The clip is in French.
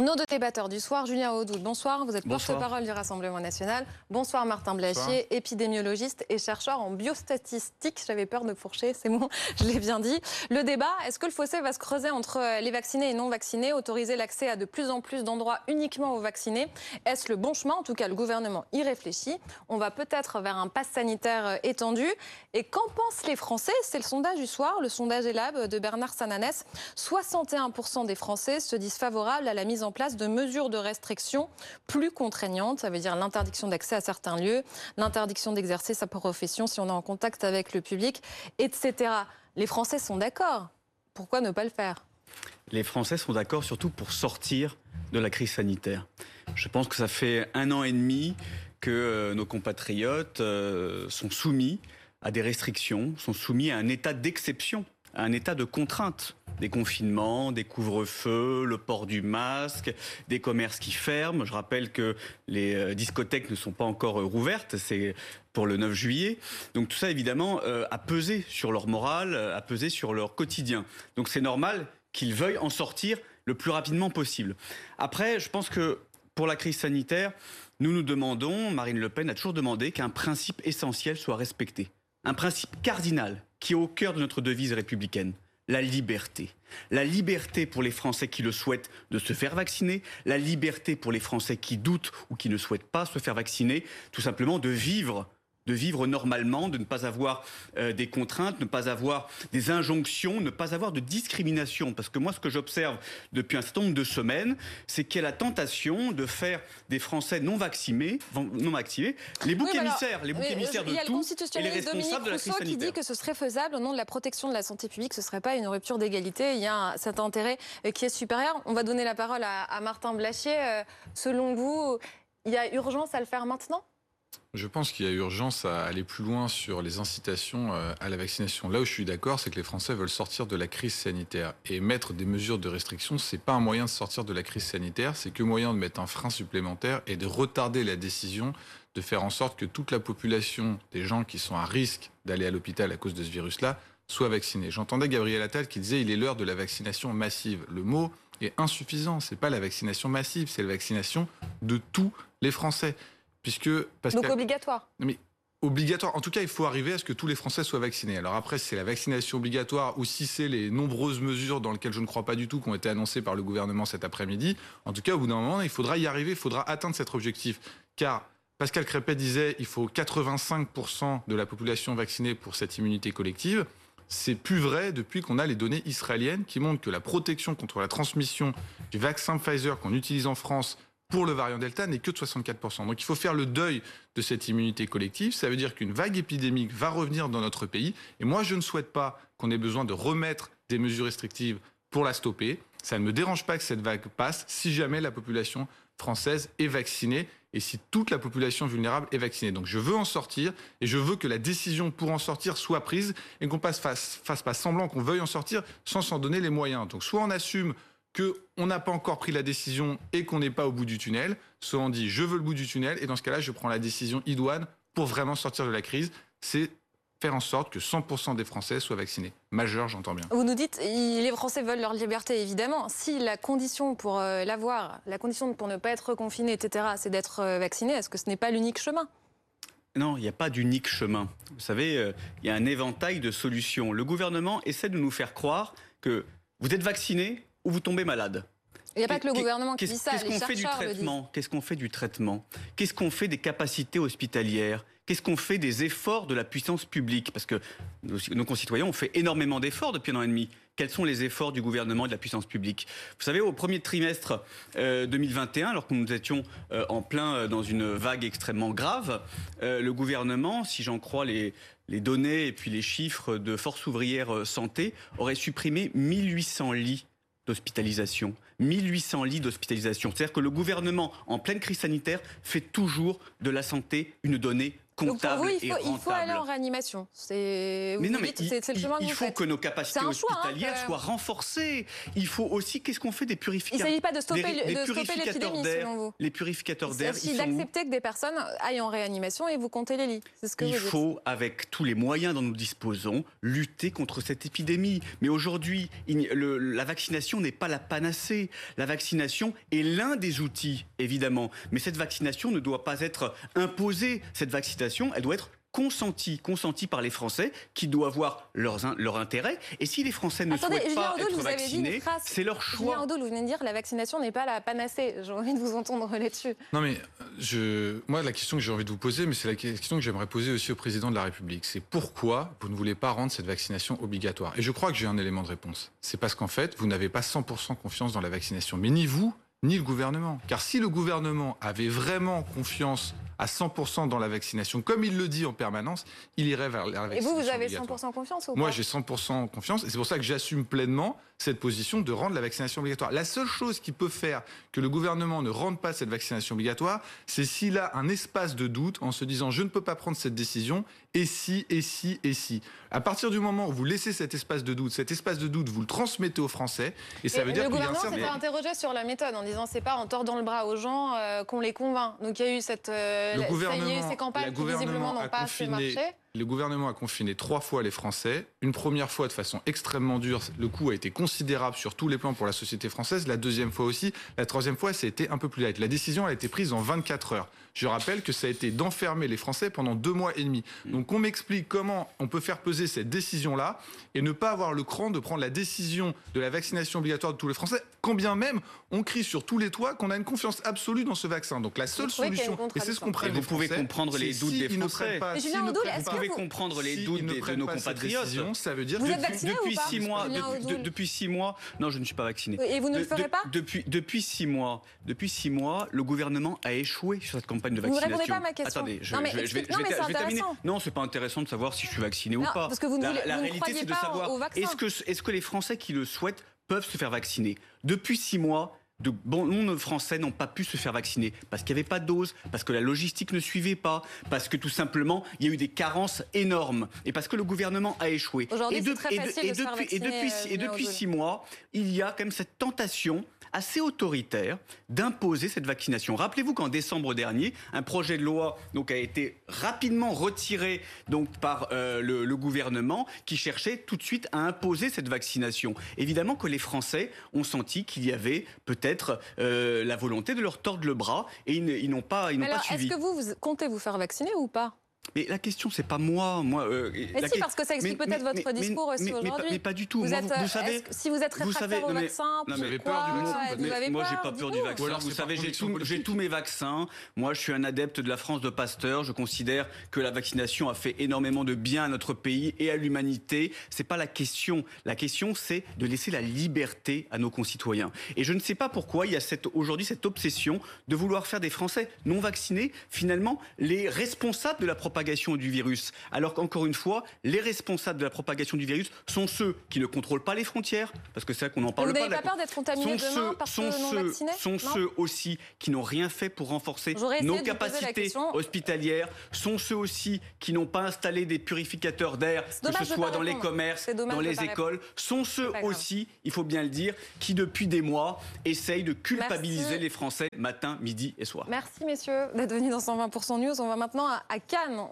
Nos deux débatteurs du soir, Julien Audoul, bonsoir. Vous êtes porte-parole du Rassemblement national. Bonsoir Martin Blachier, épidémiologiste et chercheur en biostatistique. J'avais peur de fourcher, c'est bon, je l'ai bien dit. Le débat, est-ce que le fossé va se creuser entre les vaccinés et non vaccinés Autoriser l'accès à de plus en plus d'endroits uniquement aux vaccinés? Est-ce le bon chemin? En tout cas, le gouvernement y réfléchit. On va peut-être vers un pass sanitaire étendu. Et qu'en pensent les Français? C'est le sondage du soir, le sondage ELAB de Bernard Sananès. 61% des Français se disent favorables à la mise en place de mesures de restriction plus contraignantes. Ça veut dire l'interdiction d'accès à certains lieux, l'interdiction d'exercer sa profession si on est en contact avec le public, etc. Les Français sont d'accord. Pourquoi ne pas le faire? Les Français sont d'accord surtout pour sortir de la crise sanitaire. Je pense que ça fait un an et demi que euh, nos compatriotes euh, sont soumis à des restrictions, sont soumis à un état d'exception, un état de contrainte des confinements, des couvre-feux, le port du masque, des commerces qui ferment. Je rappelle que les euh, discothèques ne sont pas encore euh, rouvertes, c'est pour le 9 juillet. Donc tout ça, évidemment, euh, a pesé sur leur morale, a pesé sur leur quotidien. Donc c'est normal qu'ils veuillent en sortir le plus rapidement possible. Après, je pense que pour la crise sanitaire, nous nous demandons, Marine Le Pen a toujours demandé qu'un principe essentiel soit respecté. Un principe cardinal qui est au cœur de notre devise républicaine la liberté. La liberté pour les Français qui le souhaitent de se faire vacciner, la liberté pour les Français qui doutent ou qui ne souhaitent pas se faire vacciner, tout simplement de vivre de vivre normalement, de ne pas avoir euh, des contraintes, ne pas avoir des injonctions, ne pas avoir de discrimination. Parce que moi, ce que j'observe depuis un certain nombre de semaines, c'est qu'il y a la tentation de faire des Français non vaccinés, non vaccinés, les boucs émissaires, les boucs émissaires de tout, et les responsables de la crise qui dit que ce serait faisable au nom de la protection de la santé publique, ce ne serait pas une rupture d'égalité. Il y a cet intérêt euh, qui est supérieur. On va donner la parole à Martin Blachier. Euh, selon vous, il y a urgence à le faire maintenant? Je pense qu'il y a urgence à aller plus loin sur les incitations euh, à la vaccination. Là où je suis d'accord, c'est que les Français veulent sortir de la crise sanitaire. Et mettre des mesures de restriction, c'est pas un moyen de sortir de la crise sanitaire, c'est que moyen de mettre un frein supplémentaire et de retarder la décision de faire en sorte que toute la population des gens qui sont à risque d'aller à l'hôpital à cause de ce virus-là soit vaccinée. J'entendais Gabriel Attal qui disait il est l'heure de la vaccination massive. Le mot est insuffisant. C'est pas la vaccination massive, c'est la vaccination de tous les Français. Puisque, Donc obligatoire mais obligatoire. En tout cas, il faut arriver à ce que tous les Français soient vaccinés. Alors après, c'est la vaccination obligatoire ou si c'est les nombreuses mesures dans lesquelles je ne crois pas du tout qui ont été annoncées par le gouvernement cet après-midi. En tout cas, au bout d'un moment, il faudra y arriver, il faudra atteindre cet objectif. Car Pascal Crépet disait il faut 85% de la population vaccinée pour cette immunité collective. C'est plus vrai depuis qu'on a les données israéliennes qui montrent que la protection contre la transmission du vaccin Pfizer qu'on utilise en France pour le variant Delta n'est que de 64%. Donc il faut faire le deuil de cette immunité collective. Ça veut dire qu'une vague épidémique va revenir dans notre pays. Et moi, je ne souhaite pas qu'on ait besoin de remettre des mesures restrictives pour la stopper. Ça ne me dérange pas que cette vague passe si jamais la population française est vaccinée et si toute la population vulnérable est vaccinée. Donc je veux en sortir et je veux que la décision pour en sortir soit prise et qu'on passe fasse, fasse pas semblant qu'on veuille en sortir sans s'en donner les moyens. Donc soit on assume qu'on n'a pas encore pris la décision et qu'on n'est pas au bout du tunnel, soit on dit je veux le bout du tunnel et dans ce cas-là, je prends la décision idoine pour vraiment sortir de la crise. C'est faire en sorte que 100% des Français soient vaccinés. Majeur, j'entends bien. Vous nous dites, les Français veulent leur liberté, évidemment. Si la condition pour euh, l'avoir, la condition pour ne pas être confiné, etc., c'est d'être euh, vacciné, est-ce que ce n'est pas l'unique chemin? Non, il n'y a pas d'unique chemin. Vous savez, euh, il y a un éventail de solutions. Le gouvernement essaie de nous faire croire que vous êtes vacciné, ou vous tombez malade. Il n'y a pas que le gouvernement qui dit ça. Qu'est-ce qu'on fait du traitement Qu'est-ce qu'on fait du traitement Qu'est-ce qu'on fait des capacités hospitalières Qu'est-ce qu'on fait des efforts de la puissance publique Parce que nos concitoyens ont fait énormément d'efforts depuis un an et demi. Quels sont les efforts du gouvernement et de la puissance publique Vous savez, au premier trimestre 2021, euh, alors que nous étions euh, en plein euh, dans une vague extrêmement grave, le gouvernement, si j'en crois les, les données et puis les chiffres de Force ouvrière santé, aurait supprimé 1800 lits d'hospitalisation, 1800 lits d'hospitalisation. C'est-à-dire que le gouvernement, en pleine crise sanitaire, fait toujours de la santé une donnée comptable Donc pour vous, il faut, il faut aller en réanimation. C'est mais non, mais c'est le chemin il, il faut faites. que nos capacités choix, hein, hospitalières soient renforcées. Il faut aussi, qu'est-ce qu'on fait des Il ne purificateurs s'agit pas de stopper, les, le- les de stopper purificateurs l'épidémie, d'air, selon vous. les purificateurs Il d'air, s'agit sont où d'accepter que des personnes aillent en réanimation et vous comptez les lits. C'est ce que il vous dites. faut, avec tous les moyens dont nous disposons, lutter contre cette épidémie. Mais aujourd'hui, il le- la vaccination n'est pas la panacée. La vaccination est l'un des outils, évidemment. Mais cette vaccination ne doit pas être imposée. Cette vaccination, elle doit être consentie, consentie par les Français qui doivent avoir leurs, in- leur intérêt. Et si les Français ne Attendez, souhaitent Julien pas être vaccinés, c'est leur Julien choix. Audoul, vous venez de dire que la vaccination n'est pas la panacée. J'ai envie de vous entendre là-dessus. Non mais je, moi la question que j'ai envie de vous poser, mais c'est la question que j'aimerais poser aussi au président de la République, c'est pourquoi vous ne voulez pas rendre cette vaccination obligatoire? Et je crois que j'ai un élément de réponse. C'est parce qu'en fait vous n'avez pas 100% confiance dans la vaccination, mais ni vous ni le gouvernement. Car si le gouvernement avait vraiment confiance à 100% dans la vaccination, comme il le dit en permanence, il irait vers la Et vaccination vous, vous avez obligatoire. 100% confiance ou Moi, pas j'ai 100% confiance et c'est pour ça que j'assume pleinement cette position de rendre la vaccination obligatoire. La seule chose qui peut faire que le gouvernement ne rende pas cette vaccination obligatoire, c'est s'il a un espace de doute en se disant je ne peux pas prendre cette décision et si, et si, et si. À partir du moment où vous laissez cet espace de doute, cet espace de doute, vous le transmettez aux Français et ça Et veut dire le a un gouvernement s'est certain... interrogé sur la méthode en disant c'est pas en tordant le bras aux gens euh, qu'on les convainc. Donc il y a eu cette Le euh, ça y est, gouvernement- ces campagnes qui visiblement n'ont pas fait confiné- marcher. Le gouvernement a confiné trois fois les Français. Une première fois de façon extrêmement dure. Le coût a été considérable sur tous les plans pour la société française. La deuxième fois aussi. La troisième fois, ça a été un peu plus light. La décision a été prise en 24 heures. Je rappelle que ça a été d'enfermer les Français pendant deux mois et demi. Donc on m'explique comment on peut faire peser cette décision-là et ne pas avoir le cran de prendre la décision de la vaccination obligatoire de tous les Français, quand bien même on crie sur tous les toits qu'on a une confiance absolue dans ce vaccin. Donc la seule solution, et c'est ce qu'on Et vous pouvez comprendre les doutes si des Français. Julien Audoul, est-ce pas- Vous pouvez vous- comprendre les S'ils doutes des- de nos compatriotes. décision, ça veut dire Vous que- êtes vacciné depuis ou pas, six mois, de- de- depuis six mois, non, je ne suis pas vacciné. Et vous ne le ferez de- pas depuis, depuis six mois, depuis six mois, le gouvernement a échoué sur cette campagne de Vous ne vaccination. répondez pas à ma question. Attendez, je, Non, mais je vais, je vais- non, mais c'est je vais terminer. Non, c'est pas intéressant de savoir si je suis vacciné ou pas. parce que vous ne la, voulez- la vous réalité, croyez c'est de pas savoir au vaccin. est-ce que, est-ce que les Français qui le souhaitent peuvent se faire vacciner. Depuis six mois. De bon nombre de Français n'ont pas pu se faire vacciner parce qu'il n'y avait pas de dose, parce que la logistique ne suivait pas, parce que tout simplement il y a eu des carences énormes et parce que le gouvernement a échoué. Aujourd'hui, Et c'est très et de- facile et de se faire depuis- et vacciner, depuis- euh, et depuis six mois, il y a quand même cette tentation assez autoritaire d'imposer cette vaccination. Rappelez-vous qu'en décembre dernier, un projet de loi donc a été rapidement retiré donc par euh, le, le gouvernement qui cherchait tout de suite à imposer cette vaccination. Évidemment que les Français ont senti qu'il y avait peut-être euh, la volonté de leur tordre le bras et ils, n'ont pas ils n'ont pas alors, est-ce suivi. que vous, vous comptez vous faire vacciner ou pas? Mais la question c'est pas moi, moi. euh, Mais la si, que- parce que ça explique peut-être votre mais- discours mais- aussi mais- mais pas- aujourd'hui. Mais pas du tout. Vous Moi, êtes, vous, euh, vous savez. si vous êtes vous réfractaire savez- au non, mais- vaccin, non, mais- Vous avez peur du pourquoi vaccin, Vous peut-être. avez moi, j'ai pas peur du vaccin. Ou alors, Vous savez, j'ai tous mes vaccins. Moi, je suis un adepte de la France de Pasteur. Je considère que la vaccination a fait énormément de bien à notre pays et à l'humanité. C'est pas la question. La question, c'est de laisser la liberté à nos concitoyens. Et je ne sais pas pourquoi il y a aujourd'hui cette obsession de vouloir faire des Français non vaccinés, finalement, les responsables de la propagation du virus. Alors qu'encore une fois, les responsables de la propagation du virus sont ceux qui ne contrôlent pas les frontières, parce que c'est vrai qu'on n'en parle Vous pas. n'avez pas peur d'être contaminé sont demain ceux, parce sont que non ceux, vacciné sont Non ceux aussi qui n'ont rien fait pour renforcer nos capacités hospitalières, sont ceux aussi qui n'ont pas installé des purificateurs d'air, que ce soit dans les commerces, dans les écoles, sont ceux aussi, il faut bien le dire, qui depuis des mois essayent de culpabiliser Merci. les Français matin, midi et soir. Merci messieurs d'être venus dans 120% News. On va maintenant à Cannes.